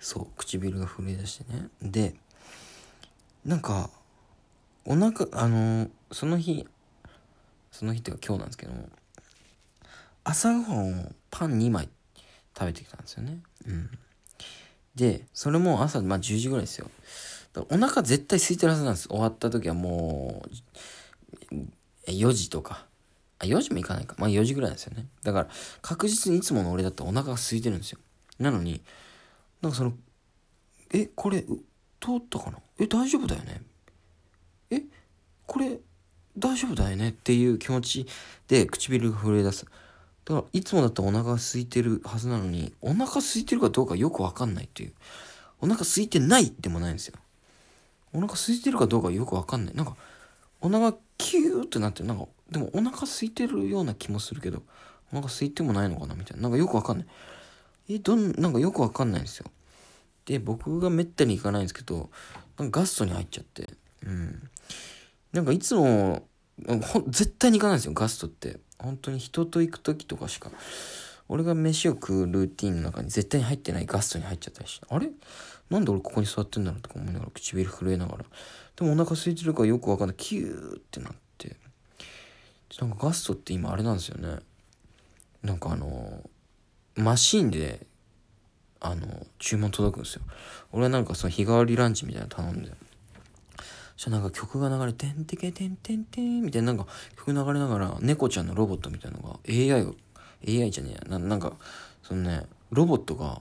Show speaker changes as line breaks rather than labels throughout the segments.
そう唇が震え出してね。でなんかお腹あのその日その日っていうか今日なんですけども朝ごはんをパン2枚食べてきたんですよね。うん。でそれも朝、まあ、10時ぐらいですよ。だからお腹絶対空いてるはずなんです。終わった時はもう4時とか。あ4時もいかないか。まあ4時ぐらいですよね。だから確実にいつもの俺だったらお腹が空いてるんですよ。なのになんかそのえこれ通ったかな？え大丈夫だよね？えこれ大丈夫だよね？っていう気持ちで唇が震え出す。だからいつもだったらお腹が空いてるはずなのにお腹空いてるかどうかよくわかんないっていう。お腹空いてないでもないんですよ。お腹空いてるかどうかよくわかんない。なんかお腹キューってなってなんかでもお腹空いてるような気もするけどお腹空いてもないのかな？みたいな。なんかよくわかんない。えどんなんかよくわかんないんですよ。で僕がめったに行かないんですけどなんかガストに入っちゃって。うん。なんかいつもほ絶対に行かないんですよガストって。本当に人と行く時とかしか。俺が飯を食うルーティンの中に絶対に入ってないガストに入っちゃったりして。あれ？なんで俺ここに座ってんだろうとか思いながら唇震えながら。でもお腹空いてるからよくわかんない。キューってなって。なんかガストって今あれなんですよね。なんかあのマシンであの注文届くんですよ。俺はなんかその日替わりランチみたいなの頼んで。そしたらなんか曲が流れてんてけてんてんてんみたいななんか曲流れながら猫ちゃんのロボットみたいなのが AI が AI じゃねえや。ななんかそのねロボットが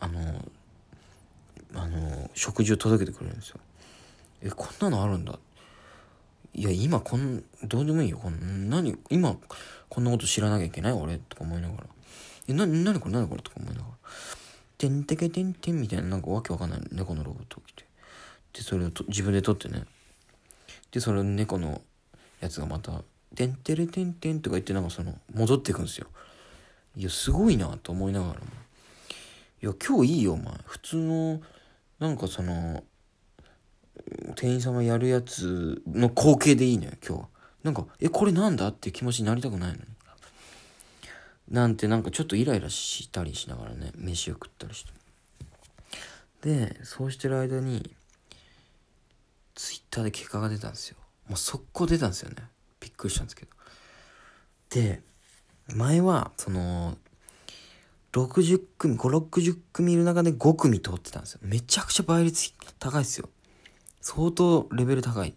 あのあの食事を届けてくれるんですよ。えこんなのあるんだ。いや今こんどうでもいいよ。こん何今こんなこと知らなきゃいけない俺？とか思いながら。えな何これ何これとか思いながら。てんてけてんてんみたいななんかわけわかんない猫のロボットが来て。でそれをと自分で撮ってね。でそれを猫のやつがまた「てんてれてんてん」とか言ってなんかその戻っていくんですよ。いやすごいなと思いながらも。いや今日いいよお前。普通のなんかその店員さんがやるやつの光景でいいのよ今日は。なんかえこれなんだ？って気持ちになりたくないのに。なんてなんかちょっとイライラしたりしながらね飯を食ったりして。でそうしてる間にツイッターで結果が出たんですよ。もう速攻出たんですよね。びっくりしたんですけど。で前はその60組560組いる中で5組通ってたんですよ。めちゃくちゃ倍率高いですよ。相当レベル高い。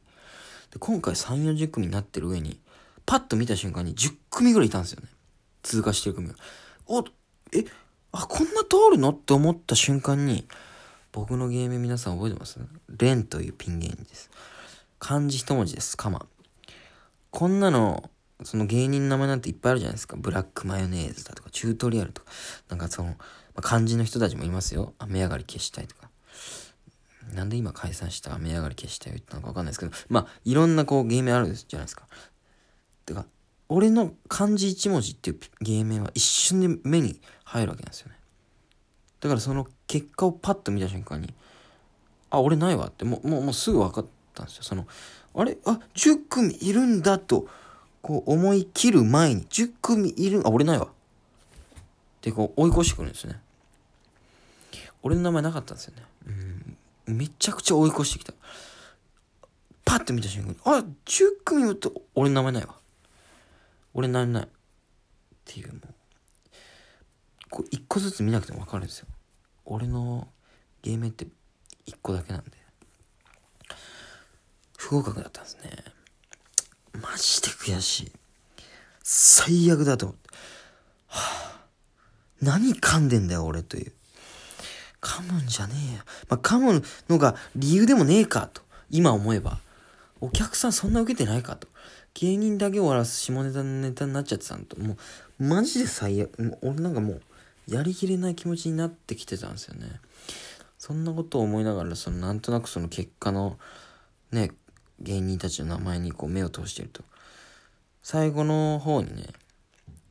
で今回3 4 0組になってる上にパッと見た瞬間に10組ぐらいいたんですよね。通過してる組がおえあこんな通るの？って思った瞬間に僕のゲーム皆さん覚えてます？レンというピン芸人です。漢字一文字です。カマ。こんなのその芸人の名前なんていっぱいあるじゃないですか。ブラックマヨネーズだとかチュートリアルとか。なんかその、まあ、漢字の人たちもいますよ。雨上がり消したいとか。なんで今解散した？雨上がり消したい言ったのかわかんないですけど。まあいろんなこう芸名あるじゃないですか。てか俺の漢字一文字っていう芸名は一瞬で目に入るわけなんですよね。だからその結果をパッと見た瞬間にあ俺ないわってもうもうもうすぐ分かったんですよ。そのあれ？あ10組いるんだとこう思い切る前に10組いるあ俺ないわ。ってこう追い越してくるんですね。俺の名前なかったんですよね。うんめちゃくちゃ追い越してきた。パッと見た瞬間にあ10組いると俺の名前ないわ俺なれない。っていうもうこう一個ずつ見なくても分かるんですよ。俺の芸名って一個だけなんで。不合格だったんですね。マジで悔しい。最悪だと思って。はあ何噛んでんだよ俺という。噛むんじゃねえよ。まあ噛むのが理由でもねえかと。今思えば。お客さんそんな受けてないかと。芸人だけを笑わす下ネタのネタになっちゃってたんともうマジで最悪俺なんかもうやりきれない気持ちになってきてたんですよね。そんなことを思いながらそのなんとなくその結果のね芸人たちの名前にこう目を通してると。最後の方にね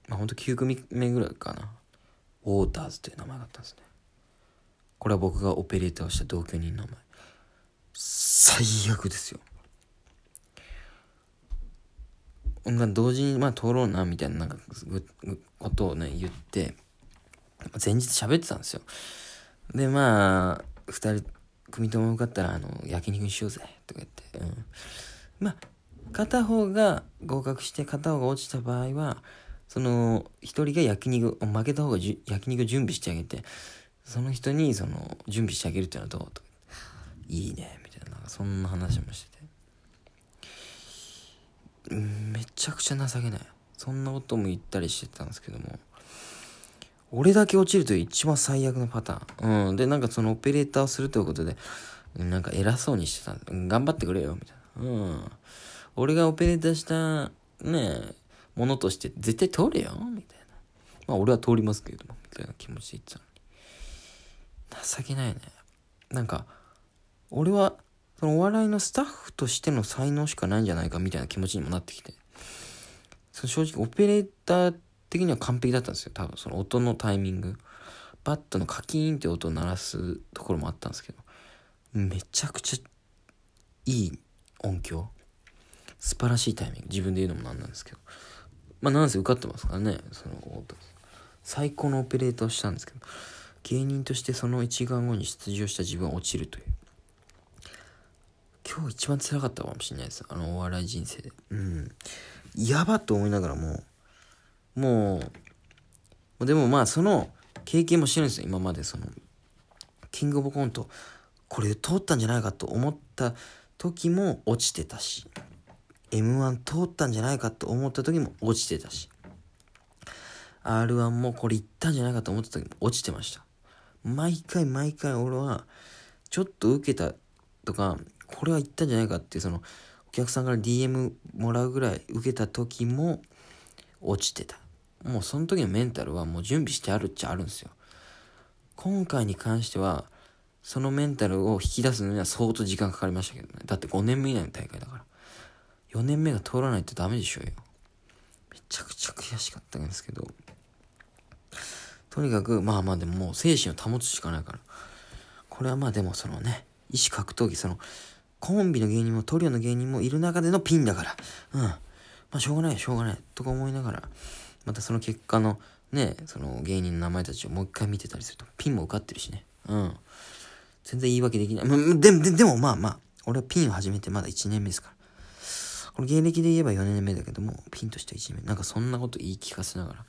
まあほんと9組目ぐらいかな。ウォーターズという名前があったんですね。これは僕がオペレーターをした同居人の名前。最悪ですよまあ同時にまあ通ろうなみたいななんかことをね言って前日喋ってたんですよで、まあ、二人、組とも受かったら、あの、焼肉にしようぜ、とか言って、うん。まあ、片方が合格して片方が落ちた場合は、その、一人が焼肉、負けた方がじ焼肉準備してあげて、その人に、その、準備してあげるっていうのはどう？とか。いいね、みたいな、なんかそんな話もしてて。めちゃくちゃ情けない。そんなことも言ったりしてたんですけども。俺だけ落ちるという一番最悪のパターン。うん。で、なんかそのオペレーターをするということで、なんか偉そうにしてた。頑張ってくれよ、みたいな。うん。俺がオペレーターした、ねものとして絶対通れよ、みたいな。まあ俺は通りますけれども、みたいな気持ちで言ってたのに。情けないね。なんか、俺は、そのお笑いのスタッフとしての才能しかないんじゃないかみたいな気持ちにもなってきて。その正直オペレーター的には完璧だったんですよ。多分その音のタイミング。バットのカキーンって音を鳴らすところもあったんですけど、めちゃくちゃいい音響。素晴らしいタイミング。自分で言うのもなんなんですけど。まあなんせ受かってますからね。その、最高のオペレーターをしたんですけど、芸人としてその1時間後に出場した自分は落ちるという。今日一番辛かったかもしれないです。あのお笑い人生で。うん。やばと思いながらも、もう、でもまあその経験もしてるんですよ、今までその、キングオブコント、これ通ったんじゃないかと思った時も落ちてたし、M1 通ったんじゃないかと思った時も落ちてたし、R1 もこれいったんじゃないかと思った時も落ちてました。毎回毎回俺は、ちょっと受けたとか、これはいったんじゃないかってその、お客さんから DM もらうぐらい受けた時も落ちてた。もうその時のメンタルはもう準備してあるっちゃあるんですよ。今回に関しては、そのメンタルを引き出すのには相当時間かかりましたけどね。だって5年目以内の大会だから。4年目が通らないとダメでしょうよ。めちゃくちゃ悔しかったんですけど。とにかく、まあまあでももう精神を保つしかないから。これはまあでもそのね、意思格闘技、その、コンビの芸人もトリオの芸人もいる中でのピンだから。うん。まあしょうがないしょうがない。とか思いながら、またその結果のね、その芸人の名前たちをもう一回見てたりすると、ピンも受かってるしね。うん。全然言い訳できない。でも、でもまあまあ、俺はピンを始めてまだ1年目ですから。これ芸歴で言えば4年目だけども、ピンとして1年目。なんかそんなこと言い聞かせながら、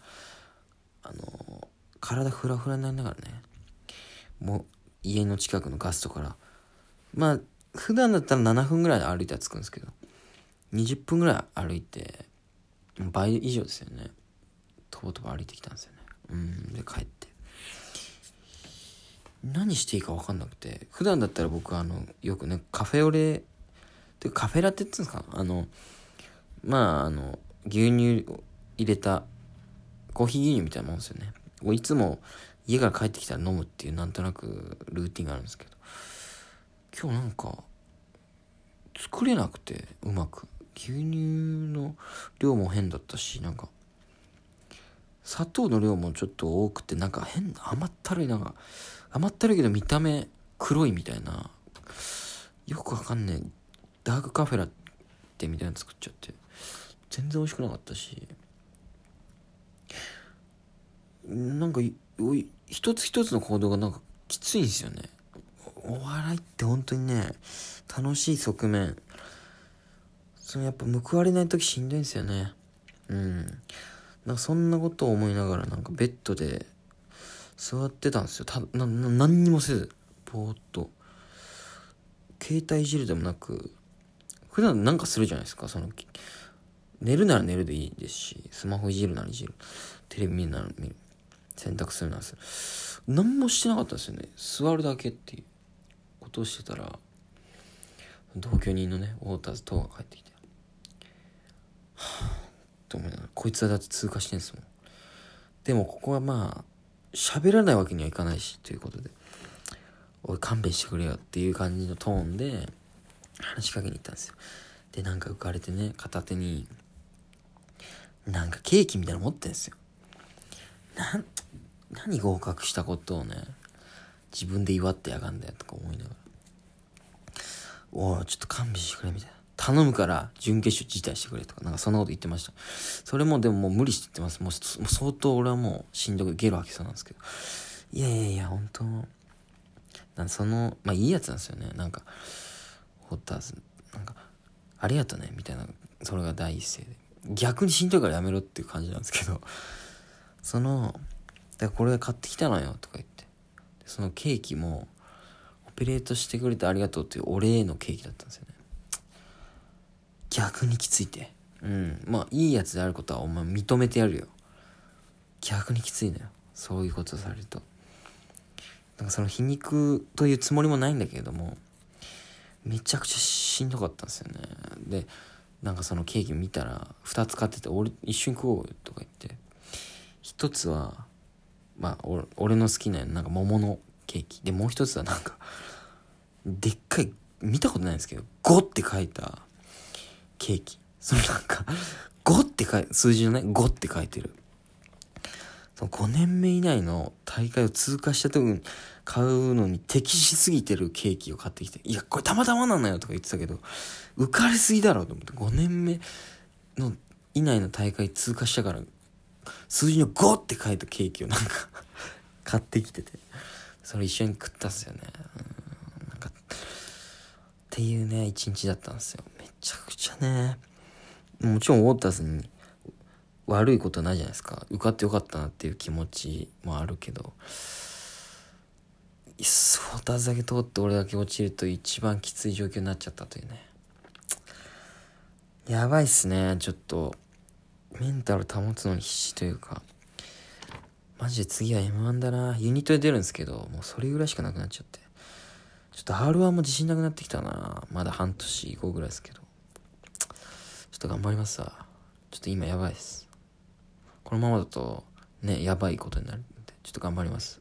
あの、体フラフラになりながらね、もう家の近くのガストから、まあ、普段だったら7分ぐらいで歩いたら着くんですけど、20分ぐらい歩いて、倍以上ですよね。とぼとぼ歩いてきたんですよね。うん、で帰って。何していいか分かんなくて、普段だったら僕あの、よくね、カフェオレ、てかカフェラテって言うんですか？あの、まああの、牛乳を入れた、コーヒー牛乳みたいなもんですよね。いつも家から帰ってきたら飲むっていうなんとなくルーティンがあるんですけど、今日なんか、作れなくて、うまく。牛乳の量も変だったし、なんか、砂糖の量もちょっと多くて、なんか変な、甘ったるい、なんか、甘ったるいけど見た目黒いみたいな、よくわかんねえ、ダークカフェラテみたいなの作っちゃって、全然美味しくなかったし、なんか、一つ一つの行動がなんかきついんですよね。お笑いって本当にね、楽しい側面。そのやっぱ報われない時しんどいんですよね。うん。なんかそんなことを思いながらなんかベッドで座ってたんですよ。た、な、な、何にもせず、ぼーっと。携帯いじるでもなく、普段なんかするじゃないですか、その、寝るなら寝るでいいですし、スマホいじるならいじる。テレビ見るなら見る。洗濯するならする。何もしてなかったですよね。座るだけっていう。ことをしてたら同居人のねウォーターズ等が帰ってきてはあと思いながらこいつはだって通過してんですもん。でもここはまあ喋らないわけにはいかないしということでおい勘弁してくれよっていう感じのトーンで話しかけに行ったんですよ。でなんか浮かれてね片手になんかケーキみたいなの持ってんですよ。な何合格したことをね自分で祝ってやがんだよとか思いながら。おい、ちょっと勘弁してくれみたいな。頼むから準決勝辞退してくれとか、なんかそんなこと言ってました。それもでももう無理して言ってます。もう相当俺はもうしんどくゲロ吐きそうなんですけど。いやいやいや、本当なそのまあいいやつなんですよねなんかホッターズなんかありがとねみたいなそれが第一声で逆にしんどいからやめろっていう感じなんですけどそのだからこれ買ってきたのよとか言ってそのケーキもオペレートしてくれてありがとうっていうお礼のケーキだったんですよね。逆にきついて。うん。まあいいやつであることはお前認めてやるよ。逆にきついのよ。そういうことされると。なんかその皮肉というつもりもないんだけれどもめちゃくちゃしんどかったんですよね。でなんかそのケーキ見たら2つ買ってて俺一緒に食おうよとか言って。1つはまあ俺の好きななんか桃のケーキ。でもう一つはなんかでっかい見たことないんですけど5って書いたケーキ。そのなんか5って書い数字のね5って書いてる。その5年目以内の大会を通過した時に買うのに適しすぎてるケーキを買ってきて、いや、これたまたまなんだよとか言ってたけど、浮かれすぎだろうと思って、5年目の以内の大会通過したから、数字の5って書いたケーキをなんか買ってきてて、それ一緒に食ったっすよね。うん、なんか、っていうね、一日だったんですよ。めちゃくちゃね、もちろんウォーターズに悪いことないじゃないですか。受かってよかったなっていう気持ちもあるけど、ソーターズだけ通って俺だけ落ちると一番きつい状況になっちゃったというね。やばいっすね、ちょっと。メンタル保つのに必死というか。マジで次は M1 だな。ユニットで出るんですけど、もうそれぐらいしかなくなっちゃって。ちょっと R1 も自信なくなってきたな。まだ半年以降ぐらいですけど。ちょっと頑張りますわ。ちょっと今やばいです。このままだとね、やばいことになるんで、ちょっと頑張ります。